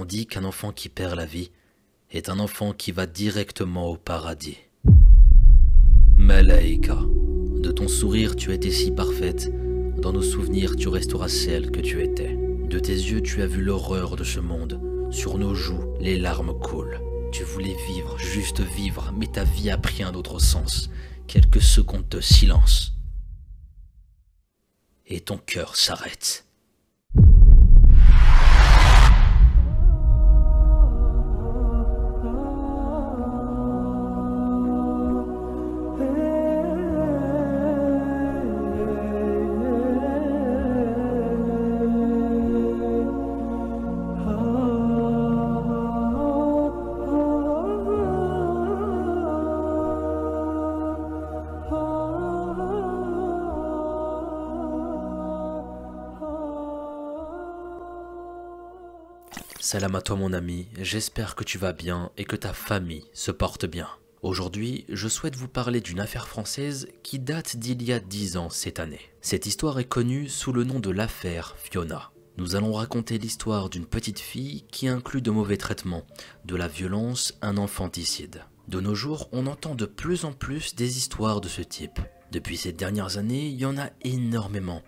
On dit qu'un enfant qui perd la vie est un enfant qui va directement au paradis. Malaika, de ton sourire tu étais si parfaite, dans nos souvenirs tu resteras celle que tu étais. De tes yeux tu as vu l'horreur de ce monde, sur nos joues les larmes coulent. Tu voulais vivre, juste vivre, mais ta vie a pris un autre sens. Quelques secondes de silence. Et ton cœur s'arrête. Salam à toi mon ami, j'espère que tu vas bien et que ta famille se porte bien. Aujourd'hui, je souhaite vous parler d'une affaire française qui date d'il y a 10 ans cette année. Cette histoire est connue sous le nom de l'affaire Fiona. Nous allons raconter l'histoire d'une petite fille qui inclut de mauvais traitements, de la violence, un infanticide. De nos jours, on entend de plus en plus des histoires de ce type. Depuis ces dernières années, il y en a énormément,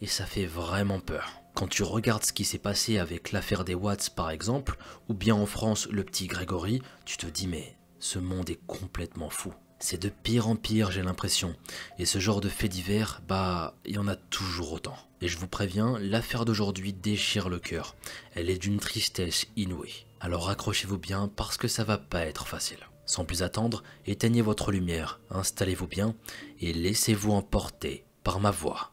et ça fait vraiment peur. Quand tu regardes ce qui s'est passé avec l'affaire des Watts par exemple, ou bien en France le petit Grégory, tu te dis mais ce monde est complètement fou. C'est de pire en pire j'ai l'impression. Et ce genre de fait divers, bah il y en a toujours autant. Et je vous préviens, l'affaire d'aujourd'hui déchire le cœur. Elle est d'une tristesse inouïe. Alors accrochez-vous bien parce que ça va pas être facile. Sans plus attendre, éteignez votre lumière, installez-vous bien et laissez-vous emporter par ma voix.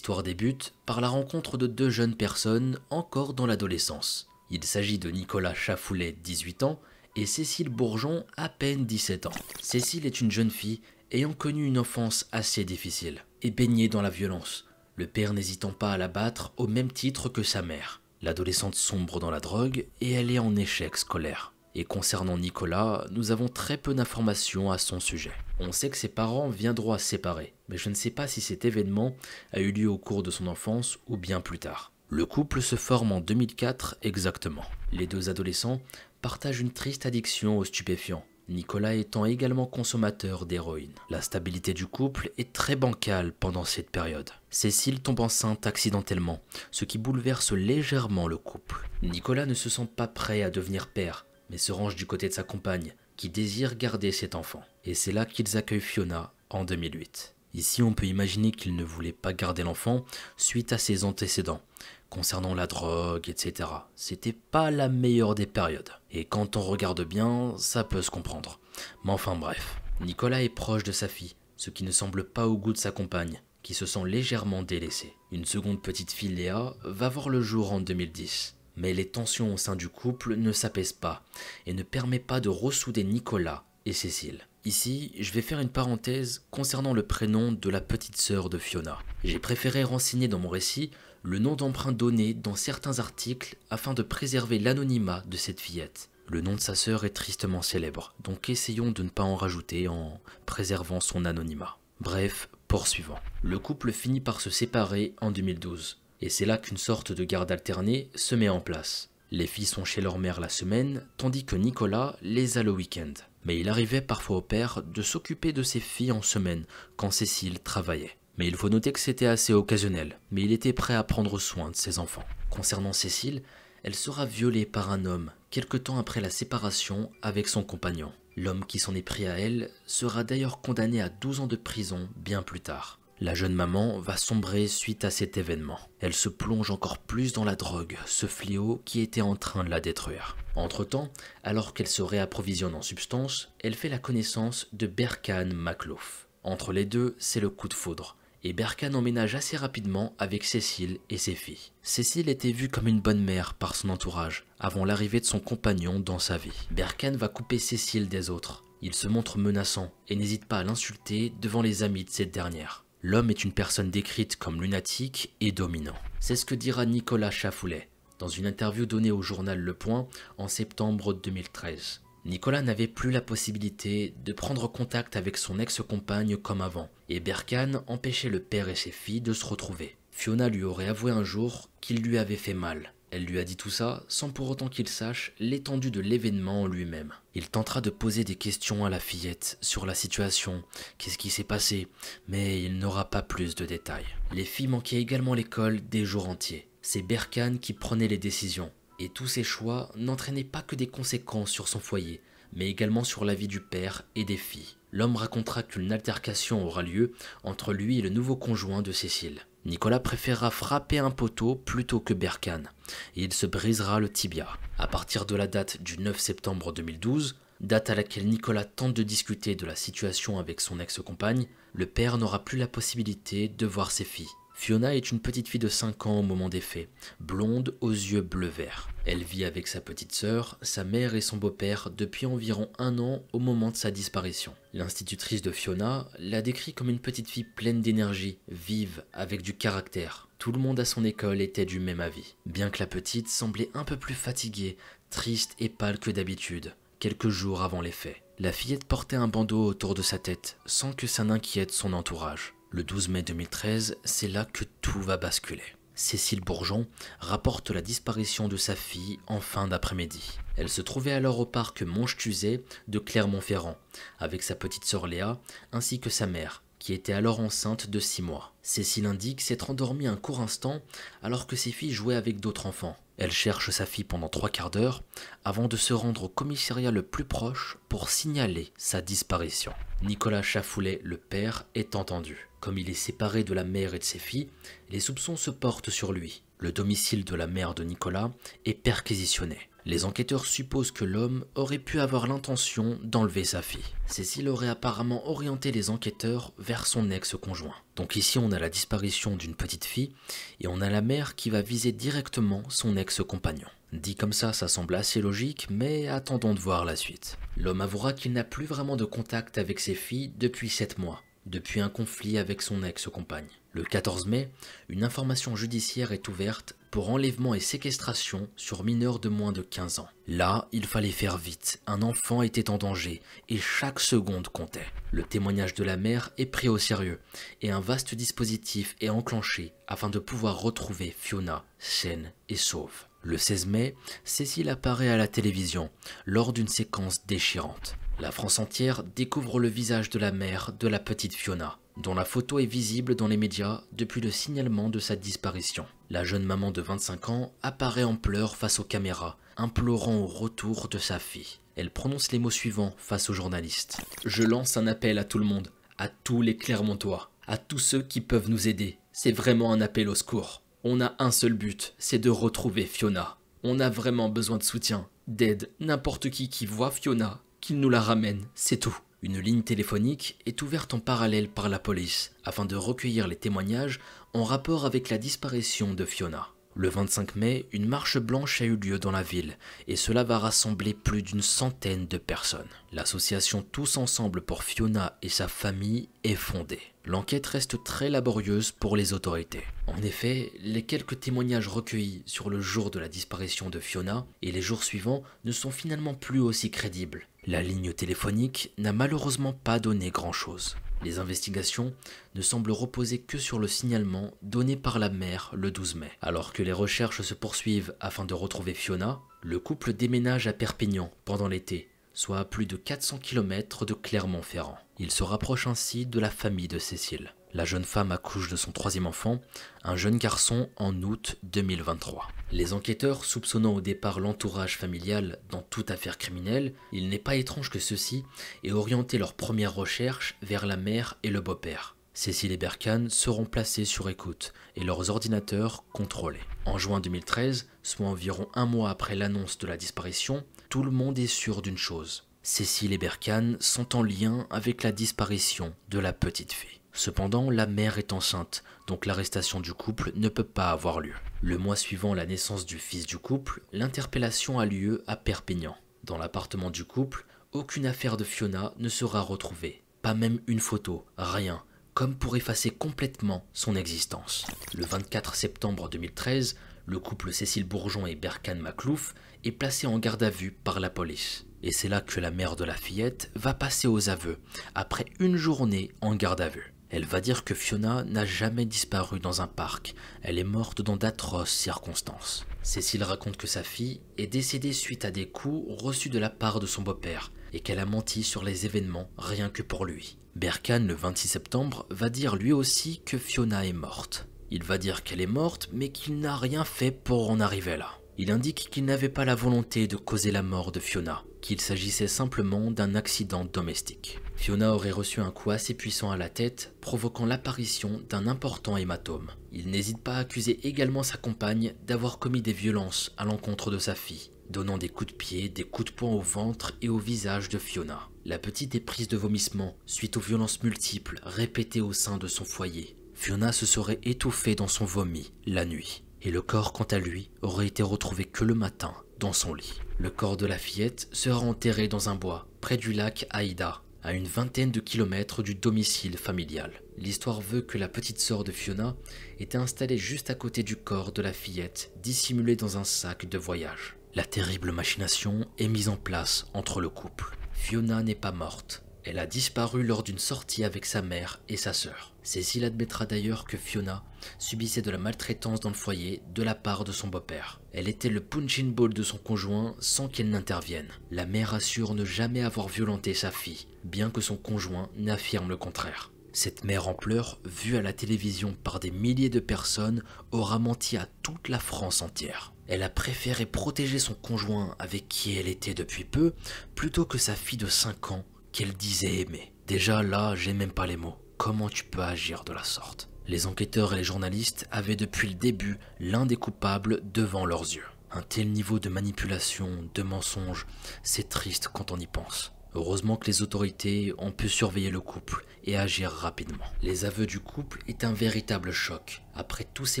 L'histoire débute par la rencontre de deux jeunes personnes encore dans l'adolescence. Il s'agit de Nicolas Chafoulet, 18 ans, et Cécile Bourgeon, à peine 17 ans. Cécile est une jeune fille ayant connu une enfance assez difficile et baignée dans la violence, le père n'hésitant pas à la battre au même titre que sa mère. L'adolescente sombre dans la drogue et elle est en échec scolaire. Et concernant Nicolas, nous avons très peu d'informations à son sujet. On sait que ses parents viendront à séparer, mais je ne sais pas si cet événement a eu lieu au cours de son enfance ou bien plus tard. Le couple se forme en 2004 exactement. Les deux adolescents partagent une triste addiction aux stupéfiants, Nicolas étant également consommateur d'héroïne. La stabilité du couple est très bancale pendant cette période. Cécile tombe enceinte accidentellement, ce qui bouleverse légèrement le couple. Nicolas ne se sent pas prêt à devenir père, mais se range du côté de sa compagne, qui désire garder cet enfant. Et c'est là qu'ils accueillent Fiona en 2008. Ici, on peut imaginer qu'il ne voulait pas garder l'enfant suite à ses antécédents, concernant la drogue, etc. C'était pas la meilleure des périodes. Et quand on regarde bien, ça peut se comprendre. Mais enfin bref, Nicolas est proche de sa fille, ce qui ne semble pas au goût de sa compagne, qui se sent légèrement délaissée. Une seconde petite fille, Léa, va voir le jour en 2010. Mais les tensions au sein du couple ne s'apaisent pas et ne permettent pas de ressouder Nicolas et Cécile. Ici, je vais faire une parenthèse concernant le prénom de la petite sœur de Fiona. J'ai préféré renseigner dans mon récit le nom d'emprunt donné dans certains articles afin de préserver l'anonymat de cette fillette. Le nom de sa sœur est tristement célèbre, donc essayons de ne pas en rajouter en préservant son anonymat. Bref, poursuivant. Le couple finit par se séparer en 2012, et c'est là qu'une sorte de garde alternée se met en place. Les filles sont chez leur mère la semaine, tandis que Nicolas les a le week-end. Mais il arrivait parfois au père de s'occuper de ses filles en semaine, quand Cécile travaillait. Mais il faut noter que c'était assez occasionnel, mais il était prêt à prendre soin de ses enfants. Concernant Cécile, elle sera violée par un homme quelque temps après la séparation avec son compagnon. L'homme qui s'en est pris à elle sera d'ailleurs condamné à 12 ans de prison bien plus tard. La jeune maman va sombrer suite à cet événement. Elle se plonge encore plus dans la drogue, ce fléau qui était en train de la détruire. Entre-temps, alors qu'elle se réapprovisionne en substances, elle fait la connaissance de Berkan Maklouf. Entre les deux, c'est le coup de foudre et Berkan emménage assez rapidement avec Cécile et ses filles. Cécile était vue comme une bonne mère par son entourage, avant l'arrivée de son compagnon dans sa vie. Berkan va couper Cécile des autres. Il se montre menaçant et n'hésite pas à l'insulter devant les amis de cette dernière. L'homme est une personne décrite comme lunatique et dominant. C'est ce que dira Nicolas Chafoulet dans une interview donnée au journal Le Point en septembre 2013. Nicolas n'avait plus la possibilité de prendre contact avec son ex-compagne comme avant, et Berkane empêchait le père et ses filles de se retrouver. Fiona lui aurait avoué un jour qu'il lui avait fait mal. Elle lui a dit tout ça sans pour autant qu'il sache l'étendue de l'événement en lui-même. Il tentera de poser des questions à la fillette sur la situation, qu'est-ce qui s'est passé, mais il n'aura pas plus de détails. Les filles manquaient également l'école des jours entiers. C'est Berkane qui prenait les décisions, et tous ses choix n'entraînaient pas que des conséquences sur son foyer, mais également sur la vie du père et des filles. L'homme racontera qu'une altercation aura lieu entre lui et le nouveau conjoint de Cécile. Nicolas préférera frapper un poteau plutôt que Berkane, et il se brisera le tibia. À partir de la date du 9 septembre 2012, date à laquelle Nicolas tente de discuter de la situation avec son ex-compagne, le père n'aura plus la possibilité de voir ses filles. Fiona est une petite fille de 5 ans au moment des faits, blonde aux yeux bleu-vert. Elle vit avec sa petite sœur, sa mère et son beau-père depuis environ un an au moment de sa disparition. L'institutrice de Fiona l'a décrit comme une petite fille pleine d'énergie, vive, avec du caractère. Tout le monde à son école était du même avis, bien que la petite semblait un peu plus fatiguée, triste et pâle que d'habitude, quelques jours avant les faits. La fillette portait un bandeau autour de sa tête, sans que ça n'inquiète son entourage. Le 12 mai 2013, c'est là que tout va basculer. Cécile Bourgeon rapporte la disparition de sa fille en fin d'après-midi. Elle se trouvait alors au parc Monchtuzet de Clermont-Ferrand, avec sa petite sœur Léa ainsi que sa mère, qui était alors enceinte de 6 mois. Cécile indique s'être endormie un court instant alors que ses filles jouaient avec d'autres enfants. Elle cherche sa fille pendant trois quarts d'heure avant de se rendre au commissariat le plus proche pour signaler sa disparition. Nicolas Chafoulet, le père, est entendu. Comme il est séparé de la mère et de ses filles, les soupçons se portent sur lui. Le domicile de la mère de Nicolas est perquisitionné. Les enquêteurs supposent que l'homme aurait pu avoir l'intention d'enlever sa fille. Cécile aurait apparemment orienté les enquêteurs vers son ex-conjoint. Donc ici on a la disparition d'une petite fille et on a la mère qui va viser directement son ex-compagnon. Dit comme ça, ça semble assez logique, mais attendons de voir la suite. L'homme avouera qu'il n'a plus vraiment de contact avec ses filles depuis 7 mois depuis un conflit avec son ex-compagne. Le 14 mai, une information judiciaire est ouverte pour enlèvement et séquestration sur mineurs de moins de 15 ans. Là, il fallait faire vite, un enfant était en danger et chaque seconde comptait. Le témoignage de la mère est pris au sérieux et un vaste dispositif est enclenché afin de pouvoir retrouver Fiona saine et sauve. Le 16 mai, Cécile apparaît à la télévision lors d'une séquence déchirante. La France entière découvre le visage de la mère de la petite Fiona, dont la photo est visible dans les médias depuis le signalement de sa disparition. La jeune maman de 25 ans apparaît en pleurs face aux caméras, implorant au retour de sa fille. Elle prononce les mots suivants face aux journalistes. Je lance un appel à tout le monde, à tous les Clermontois, à tous ceux qui peuvent nous aider. C'est vraiment un appel au secours. On a un seul but, c'est de retrouver Fiona. On a vraiment besoin de soutien, d'aide, n'importe qui qui voit Fiona qu'il nous la ramène, c'est tout. Une ligne téléphonique est ouverte en parallèle par la police afin de recueillir les témoignages en rapport avec la disparition de Fiona. Le 25 mai, une marche blanche a eu lieu dans la ville et cela va rassembler plus d'une centaine de personnes. L'association Tous Ensemble pour Fiona et sa famille est fondée. L'enquête reste très laborieuse pour les autorités. En effet, les quelques témoignages recueillis sur le jour de la disparition de Fiona et les jours suivants ne sont finalement plus aussi crédibles. La ligne téléphonique n'a malheureusement pas donné grand-chose. Les investigations ne semblent reposer que sur le signalement donné par la mère le 12 mai. Alors que les recherches se poursuivent afin de retrouver Fiona, le couple déménage à Perpignan pendant l'été, soit à plus de 400 km de Clermont-Ferrand. Il se rapproche ainsi de la famille de Cécile. La jeune femme accouche de son troisième enfant, un jeune garçon, en août 2023. Les enquêteurs soupçonnant au départ l'entourage familial dans toute affaire criminelle, il n'est pas étrange que ceux-ci aient orienté leurs premières recherches vers la mère et le beau-père. Cécile et Berkane seront placés sur écoute et leurs ordinateurs contrôlés. En juin 2013, soit environ un mois après l'annonce de la disparition, tout le monde est sûr d'une chose. Cécile et Berkane sont en lien avec la disparition de la petite fille. Cependant, la mère est enceinte, donc l'arrestation du couple ne peut pas avoir lieu. Le mois suivant la naissance du fils du couple, l'interpellation a lieu à Perpignan. Dans l'appartement du couple, aucune affaire de Fiona ne sera retrouvée, pas même une photo, rien, comme pour effacer complètement son existence. Le 24 septembre 2013, le couple Cécile Bourgeon et Berkane Maclouf est placé en garde à vue par la police. Et c'est là que la mère de la fillette va passer aux aveux, après une journée en garde à vue. Elle va dire que Fiona n'a jamais disparu dans un parc, elle est morte dans d'atroces circonstances. Cécile raconte que sa fille est décédée suite à des coups reçus de la part de son beau-père et qu'elle a menti sur les événements rien que pour lui. Berkane, le 26 septembre, va dire lui aussi que Fiona est morte. Il va dire qu'elle est morte mais qu'il n'a rien fait pour en arriver là. Il indique qu'il n'avait pas la volonté de causer la mort de Fiona, qu'il s'agissait simplement d'un accident domestique. Fiona aurait reçu un coup assez puissant à la tête, provoquant l'apparition d'un important hématome. Il n'hésite pas à accuser également sa compagne d'avoir commis des violences à l'encontre de sa fille, donnant des coups de pied, des coups de poing au ventre et au visage de Fiona. La petite est prise de vomissement suite aux violences multiples répétées au sein de son foyer. Fiona se serait étouffée dans son vomi la nuit et le corps quant à lui aurait été retrouvé que le matin dans son lit. Le corps de la fillette sera enterré dans un bois près du lac Aïda, à une vingtaine de kilomètres du domicile familial. L'histoire veut que la petite sœur de Fiona était installée juste à côté du corps de la fillette, dissimulée dans un sac de voyage. La terrible machination est mise en place entre le couple. Fiona n'est pas morte, elle a disparu lors d'une sortie avec sa mère et sa sœur. Cécile admettra d'ailleurs que Fiona subissait de la maltraitance dans le foyer de la part de son beau-père. Elle était le punching ball de son conjoint sans qu'elle n'intervienne. La mère assure ne jamais avoir violenté sa fille, bien que son conjoint n'affirme le contraire. Cette mère en pleurs, vue à la télévision par des milliers de personnes, aura menti à toute la France entière. Elle a préféré protéger son conjoint avec qui elle était depuis peu, plutôt que sa fille de 5 ans qu'elle disait aimer. Déjà là, j'ai même pas les mots. Comment tu peux agir de la sorte? Les enquêteurs et les journalistes avaient depuis le début l'un des coupables devant leurs yeux. Un tel niveau de manipulation, de mensonge, c'est triste quand on y pense. Heureusement que les autorités ont pu surveiller le couple et agir rapidement. Les aveux du couple est un véritable choc, après tous ces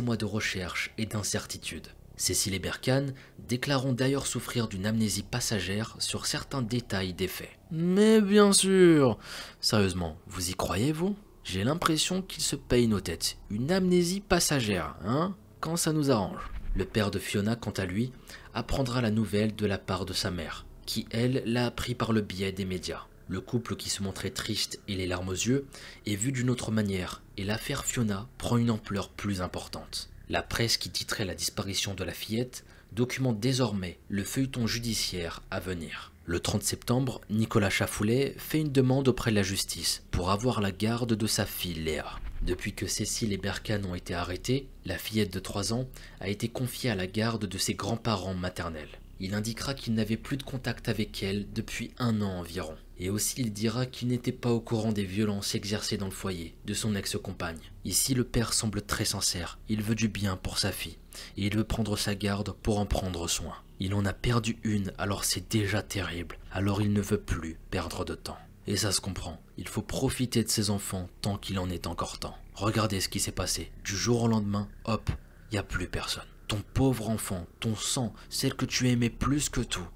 mois de recherche et d'incertitude. Cécile et Berkane déclarons d'ailleurs souffrir d'une amnésie passagère sur certains détails des faits. Mais bien sûr Sérieusement, vous y croyez, vous? J'ai l'impression qu'ils se payent nos têtes. Une amnésie passagère, hein? Quand ça nous arrange? Le père de Fiona, quant à lui, apprendra la nouvelle de la part de sa mère, qui, elle, l'a appris par le biais des médias. Le couple qui se montrait triste et les larmes aux yeux est vu d'une autre manière, et l'affaire Fiona prend une ampleur plus importante. La presse qui titrait la disparition de la fillette documente désormais le feuilleton judiciaire à venir. Le 30 septembre, Nicolas Chafoulet fait une demande auprès de la justice pour avoir la garde de sa fille Léa. Depuis que Cécile et Berkane ont été arrêtés, la fillette de 3 ans a été confiée à la garde de ses grands-parents maternels. Il indiquera qu'il n'avait plus de contact avec elle depuis un an environ. Et aussi il dira qu'il n'était pas au courant des violences exercées dans le foyer de son ex-compagne. Ici le père semble très sincère, il veut du bien pour sa fille, et il veut prendre sa garde pour en prendre soin. Il en a perdu une, alors c'est déjà terrible, alors il ne veut plus perdre de temps. Et ça se comprend, il faut profiter de ses enfants tant qu'il en est encore temps. Regardez ce qui s'est passé, du jour au lendemain, hop, il n'y a plus personne. Ton pauvre enfant, ton sang, celle que tu aimais plus que tout,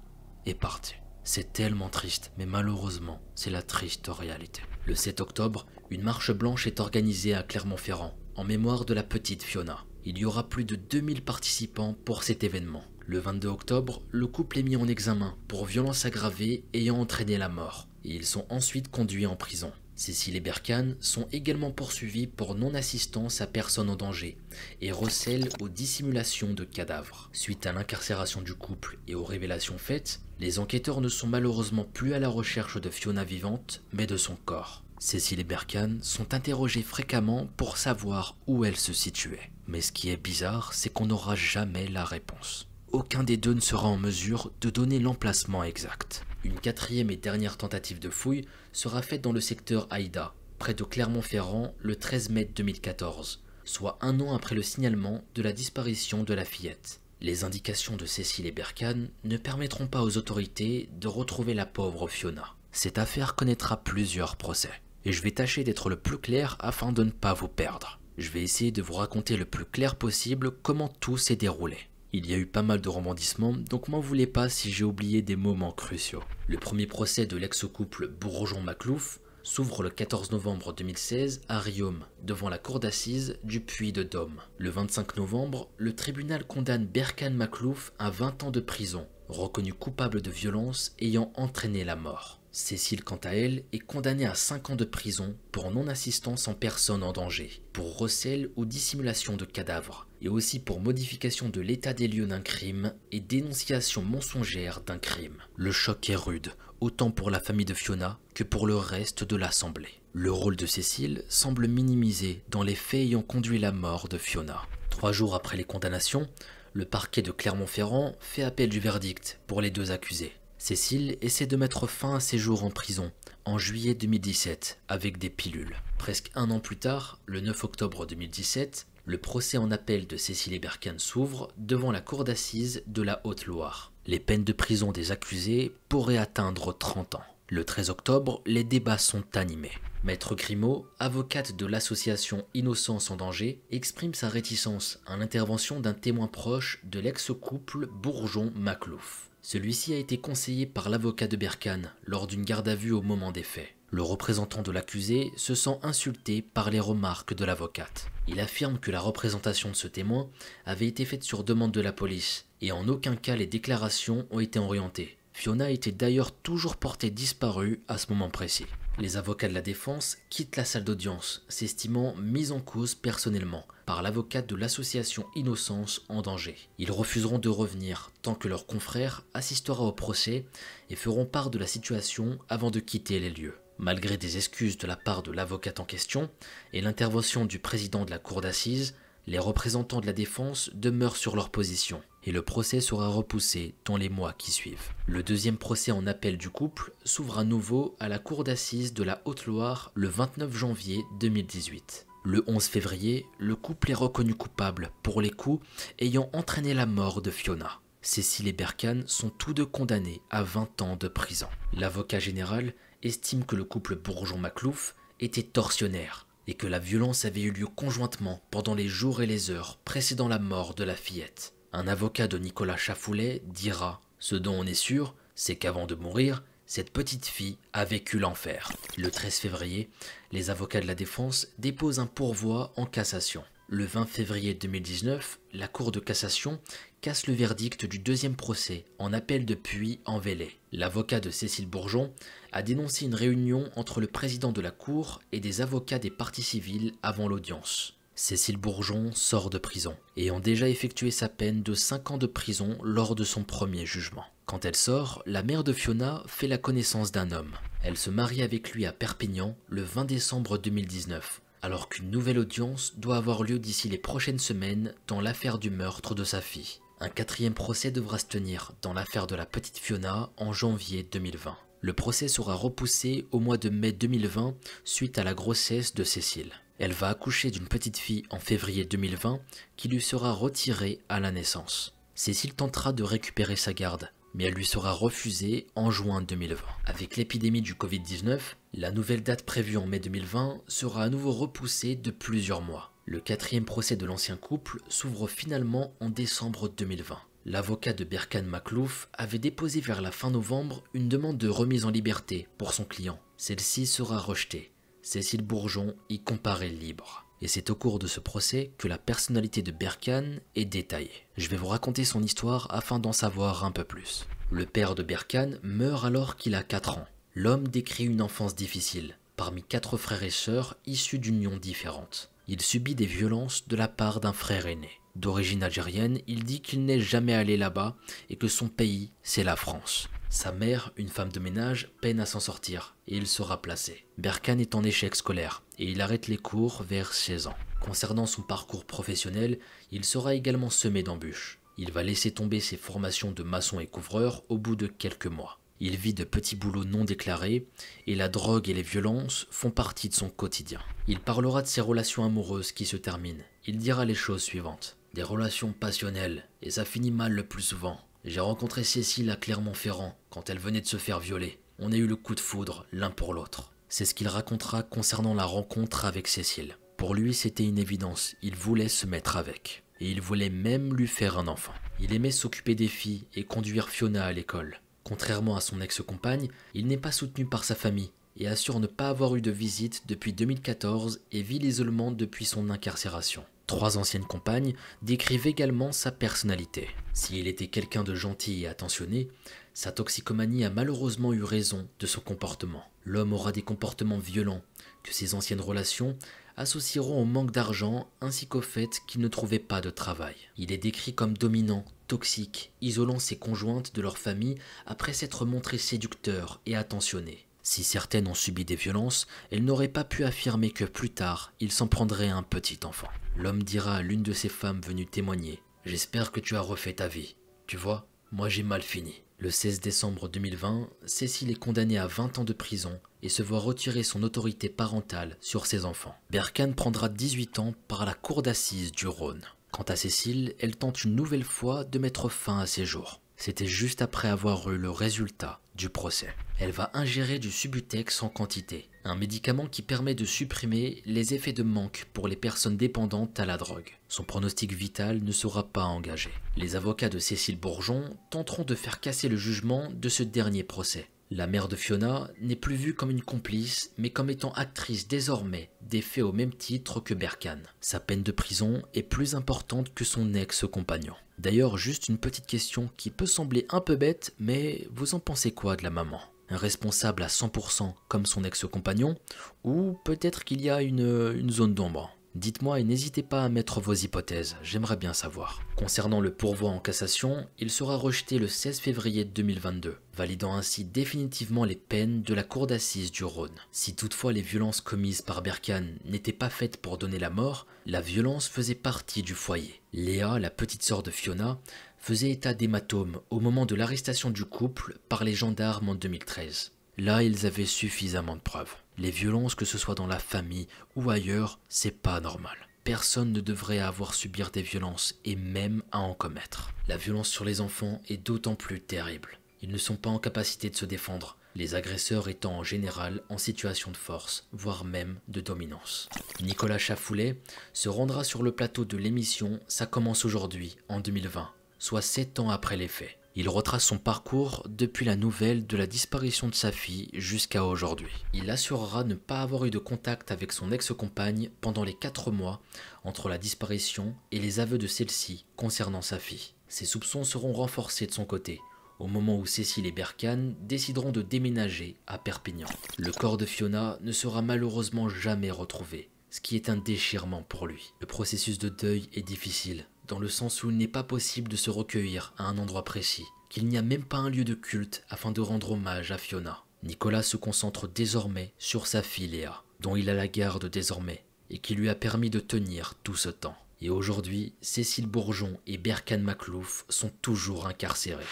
est parti. C'est tellement triste, mais malheureusement, c'est la triste réalité. Le 7 octobre, une marche blanche est organisée à Clermont-Ferrand, en mémoire de la petite Fiona. Il y aura plus de 2000 participants pour cet événement. Le 22 octobre, le couple est mis en examen pour violence aggravée ayant entraîné la mort, et ils sont ensuite conduits en prison. Cécile et Berkane sont également poursuivis pour non-assistance à personne en danger et recèlent aux dissimulations de cadavres. Suite à l'incarcération du couple et aux révélations faites, les enquêteurs ne sont malheureusement plus à la recherche de Fiona vivante, mais de son corps. Cécile et Berkane sont interrogés fréquemment pour savoir où elle se situait. Mais ce qui est bizarre, c'est qu'on n'aura jamais la réponse. Aucun des deux ne sera en mesure de donner l'emplacement exact. Une quatrième et dernière tentative de fouille sera faite dans le secteur Haïda, près de Clermont-Ferrand, le 13 mai 2014, soit un an après le signalement de la disparition de la fillette. Les indications de Cécile et Berkane ne permettront pas aux autorités de retrouver la pauvre Fiona. Cette affaire connaîtra plusieurs procès, et je vais tâcher d'être le plus clair afin de ne pas vous perdre. Je vais essayer de vous raconter le plus clair possible comment tout s'est déroulé. Il y a eu pas mal de rebondissements, donc m'en voulez pas si j'ai oublié des moments cruciaux. Le premier procès de l'ex-couple Bourgeon-Maclouf s'ouvre le 14 novembre 2016 à Riom, devant la cour d'assises du Puy de Dôme. Le 25 novembre, le tribunal condamne Berkan Maklouf à 20 ans de prison, reconnu coupable de violence ayant entraîné la mort. Cécile, quant à elle, est condamnée à 5 ans de prison pour non-assistance en personne en danger, pour recel ou dissimulation de cadavres, et aussi pour modification de l'état des lieux d'un crime et dénonciation mensongère d'un crime. Le choc est rude, autant pour la famille de Fiona que pour le reste de l'Assemblée. Le rôle de Cécile semble minimisé dans les faits ayant conduit la mort de Fiona. Trois jours après les condamnations, le parquet de Clermont-Ferrand fait appel du verdict pour les deux accusés. Cécile essaie de mettre fin à ses jours en prison en juillet 2017 avec des pilules. Presque un an plus tard, le 9 octobre 2017, le procès en appel de Cécile Eberkan s'ouvre devant la cour d'assises de la Haute-Loire. Les peines de prison des accusés pourraient atteindre 30 ans. Le 13 octobre, les débats sont animés. Maître Grimaud, avocate de l'association Innocence en danger, exprime sa réticence à l'intervention d'un témoin proche de l'ex-couple Bourgeon-Maclouf. Celui-ci a été conseillé par l'avocat de Berkane lors d'une garde à vue au moment des faits. Le représentant de l'accusé se sent insulté par les remarques de l'avocate. Il affirme que la représentation de ce témoin avait été faite sur demande de la police et en aucun cas les déclarations ont été orientées. Fiona était d'ailleurs toujours portée disparue à ce moment précis. Les avocats de la défense quittent la salle d'audience, s'estimant mis en cause personnellement par l'avocate de l'association Innocence en danger. Ils refuseront de revenir tant que leur confrère assistera au procès et feront part de la situation avant de quitter les lieux. Malgré des excuses de la part de l'avocate en question et l'intervention du président de la cour d'assises, les représentants de la défense demeurent sur leur position et le procès sera repoussé dans les mois qui suivent. Le deuxième procès en appel du couple s'ouvre à nouveau à la cour d'assises de la Haute-Loire le 29 janvier 2018. Le 11 février, le couple est reconnu coupable pour les coups ayant entraîné la mort de Fiona. Cécile et Berkane sont tous deux condamnés à 20 ans de prison. L'avocat général estime que le couple Bourgeon-Maclouf était tortionnaire et que la violence avait eu lieu conjointement pendant les jours et les heures précédant la mort de la fillette. Un avocat de Nicolas Chafoulet dira Ce dont on est sûr, c'est qu'avant de mourir, cette petite fille a vécu l'enfer. Le 13 février, les avocats de la défense déposent un pourvoi en cassation. Le 20 février 2019, la Cour de cassation casse le verdict du deuxième procès en appel de Puy en Velay. L'avocat de Cécile Bourgeon a dénoncé une réunion entre le président de la Cour et des avocats des parties civiles avant l'audience. Cécile Bourgeon sort de prison, ayant déjà effectué sa peine de 5 ans de prison lors de son premier jugement. Quand elle sort, la mère de Fiona fait la connaissance d'un homme. Elle se marie avec lui à Perpignan le 20 décembre 2019, alors qu'une nouvelle audience doit avoir lieu d'ici les prochaines semaines dans l'affaire du meurtre de sa fille. Un quatrième procès devra se tenir dans l'affaire de la petite Fiona en janvier 2020. Le procès sera repoussé au mois de mai 2020 suite à la grossesse de Cécile. Elle va accoucher d'une petite fille en février 2020 qui lui sera retirée à la naissance. Cécile tentera de récupérer sa garde, mais elle lui sera refusée en juin 2020. Avec l'épidémie du Covid-19, la nouvelle date prévue en mai 2020 sera à nouveau repoussée de plusieurs mois. Le quatrième procès de l'ancien couple s'ouvre finalement en décembre 2020. L'avocat de Berkan Maklouf avait déposé vers la fin novembre une demande de remise en liberté pour son client. Celle-ci sera rejetée. Cécile Bourgeon y comparaît libre. Et c'est au cours de ce procès que la personnalité de Berkane est détaillée. Je vais vous raconter son histoire afin d'en savoir un peu plus. Le père de Berkane meurt alors qu'il a 4 ans. L'homme décrit une enfance difficile, parmi quatre frères et sœurs issus d'unions différentes. Il subit des violences de la part d'un frère aîné. D'origine algérienne, il dit qu'il n'est jamais allé là-bas et que son pays, c'est la France. Sa mère, une femme de ménage, peine à s'en sortir et il sera placé. Berkane est en échec scolaire et il arrête les cours vers 16 ans. Concernant son parcours professionnel, il sera également semé d'embûches. Il va laisser tomber ses formations de maçon et couvreur au bout de quelques mois. Il vit de petits boulots non déclarés et la drogue et les violences font partie de son quotidien. Il parlera de ses relations amoureuses qui se terminent. Il dira les choses suivantes. Des relations passionnelles et ça finit mal le plus souvent. J'ai rencontré Cécile à Clermont-Ferrand quand elle venait de se faire violer. On a eu le coup de foudre l'un pour l'autre. C'est ce qu'il racontera concernant la rencontre avec Cécile. Pour lui, c'était une évidence, il voulait se mettre avec. Et il voulait même lui faire un enfant. Il aimait s'occuper des filles et conduire Fiona à l'école. Contrairement à son ex-compagne, il n'est pas soutenu par sa famille et assure ne pas avoir eu de visite depuis 2014 et vit l'isolement depuis son incarcération. Trois anciennes compagnes décrivent également sa personnalité. S'il était quelqu'un de gentil et attentionné, sa toxicomanie a malheureusement eu raison de son comportement. L'homme aura des comportements violents que ses anciennes relations associeront au manque d'argent ainsi qu'au fait qu'il ne trouvait pas de travail. Il est décrit comme dominant, toxique, isolant ses conjointes de leur famille après s'être montré séducteur et attentionné. Si certaines ont subi des violences, elles n'auraient pas pu affirmer que plus tard, il s'en prendrait un petit enfant. L'homme dira à l'une de ces femmes venues témoigner J'espère que tu as refait ta vie. Tu vois, moi j'ai mal fini. Le 16 décembre 2020, Cécile est condamnée à 20 ans de prison et se voit retirer son autorité parentale sur ses enfants. Berkane prendra 18 ans par la cour d'assises du Rhône. Quant à Cécile, elle tente une nouvelle fois de mettre fin à ses jours. C'était juste après avoir eu le résultat du procès. Elle va ingérer du Subutex en quantité, un médicament qui permet de supprimer les effets de manque pour les personnes dépendantes à la drogue. Son pronostic vital ne sera pas engagé. Les avocats de Cécile Bourgeon tenteront de faire casser le jugement de ce dernier procès. La mère de Fiona n'est plus vue comme une complice, mais comme étant actrice désormais des faits au même titre que Berkane. Sa peine de prison est plus importante que son ex-compagnon. D'ailleurs, juste une petite question qui peut sembler un peu bête, mais vous en pensez quoi de la maman? Responsable à 100% comme son ex-compagnon, ou peut-être qu'il y a une, zone d'ombre Dites-moi et n'hésitez pas à mettre vos hypothèses, j'aimerais bien savoir. Concernant le pourvoi en cassation, il sera rejeté le 16 février 2022, validant ainsi définitivement les peines de la cour d'assises du Rhône. Si toutefois les violences commises par Berkane n'étaient pas faites pour donner la mort, la violence faisait partie du foyer. Léa, la petite sœur de Fiona, faisait état d'hématomes au moment de l'arrestation du couple par les gendarmes en 2013. Là, ils avaient suffisamment de preuves. Les violences, que ce soit dans la famille ou ailleurs, c'est pas normal. Personne ne devrait avoir subir des violences et même à en commettre. La violence sur les enfants est d'autant plus terrible. Ils ne sont pas en capacité de se défendre, les agresseurs étant en général en situation de force, voire même de dominance. Nicolas Chafoulet se rendra sur le plateau de l'émission Ça commence aujourd'hui, en 2020, soit 7 ans après les faits. Il retrace son parcours depuis la nouvelle de la disparition de sa fille jusqu'à aujourd'hui. Il assurera ne pas avoir eu de contact avec son ex-compagne pendant les 4 mois entre la disparition et les aveux de celle-ci concernant sa fille. Ses soupçons seront renforcés de son côté, au moment où Cécile et Berkane décideront de déménager à Perpignan. Le corps de Fiona ne sera malheureusement jamais retrouvé, ce qui est un déchirement pour lui. Le processus de deuil est difficile, dans le sens où il n'est pas possible de se recueillir à un endroit précis, qu'il n'y a même pas un lieu de culte afin de rendre hommage à Fiona. Nicolas se concentre désormais sur sa fille Léa, dont il a la garde désormais, et qui lui a permis de tenir tout ce temps. Et aujourd'hui, Cécile Bourgeon et Berkane Maclouf sont toujours incarcérés.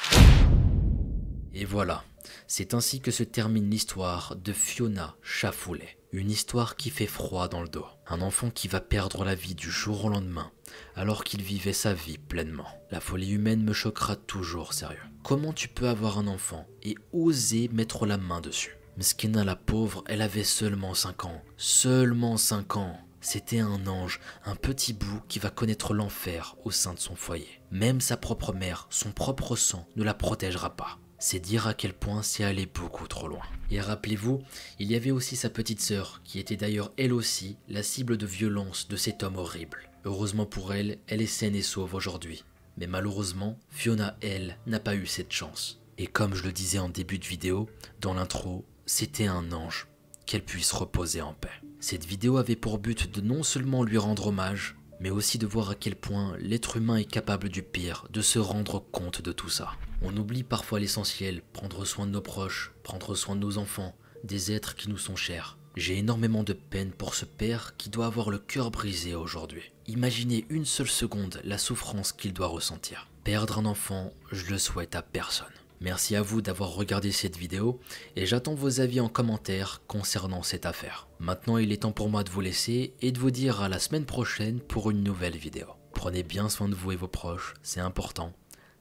Et voilà, c'est ainsi que se termine l'histoire de Fiona Chafoulet. Une histoire qui fait froid dans le dos. Un enfant qui va perdre la vie du jour au lendemain, alors qu'il vivait sa vie pleinement. La folie humaine me choquera toujours, sérieux. Comment tu peux avoir un enfant et oser mettre la main dessus? Mskina la pauvre, elle avait seulement 5 ans. Seulement 5 ans. C'était un ange, un petit bout qui va connaître l'enfer au sein de son foyer. Même sa propre mère, son propre sang, ne la protégera pas. C'est dire à quel point c'est allé beaucoup trop loin. Et rappelez-vous, il y avait aussi sa petite sœur, qui était d'ailleurs elle aussi la cible de violence de cet homme horrible. Heureusement pour elle, elle est saine et sauve aujourd'hui. Mais malheureusement, Fiona, elle, n'a pas eu cette chance. Et comme je le disais en début de vidéo, dans l'intro, c'était un ange. Qu'elle puisse reposer en paix. Cette vidéo avait pour but de non seulement lui rendre hommage, mais aussi de voir à quel point l'être humain est capable du pire, de se rendre compte de tout ça. On oublie parfois l'essentiel, prendre soin de nos proches, prendre soin de nos enfants, des êtres qui nous sont chers. J'ai énormément de peine pour ce père qui doit avoir le cœur brisé aujourd'hui. Imaginez une seule seconde la souffrance qu'il doit ressentir. Perdre un enfant, je le souhaite à personne. Merci à vous d'avoir regardé cette vidéo et j'attends vos avis en commentaire concernant cette affaire. Maintenant il est temps pour moi de vous laisser et de vous dire à la semaine prochaine pour une nouvelle vidéo. Prenez bien soin de vous et vos proches, c'est important.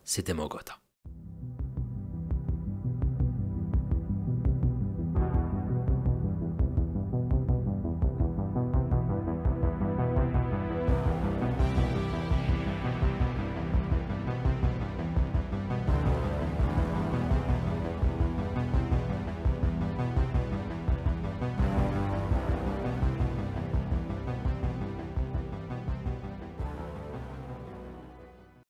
C'était Mogota.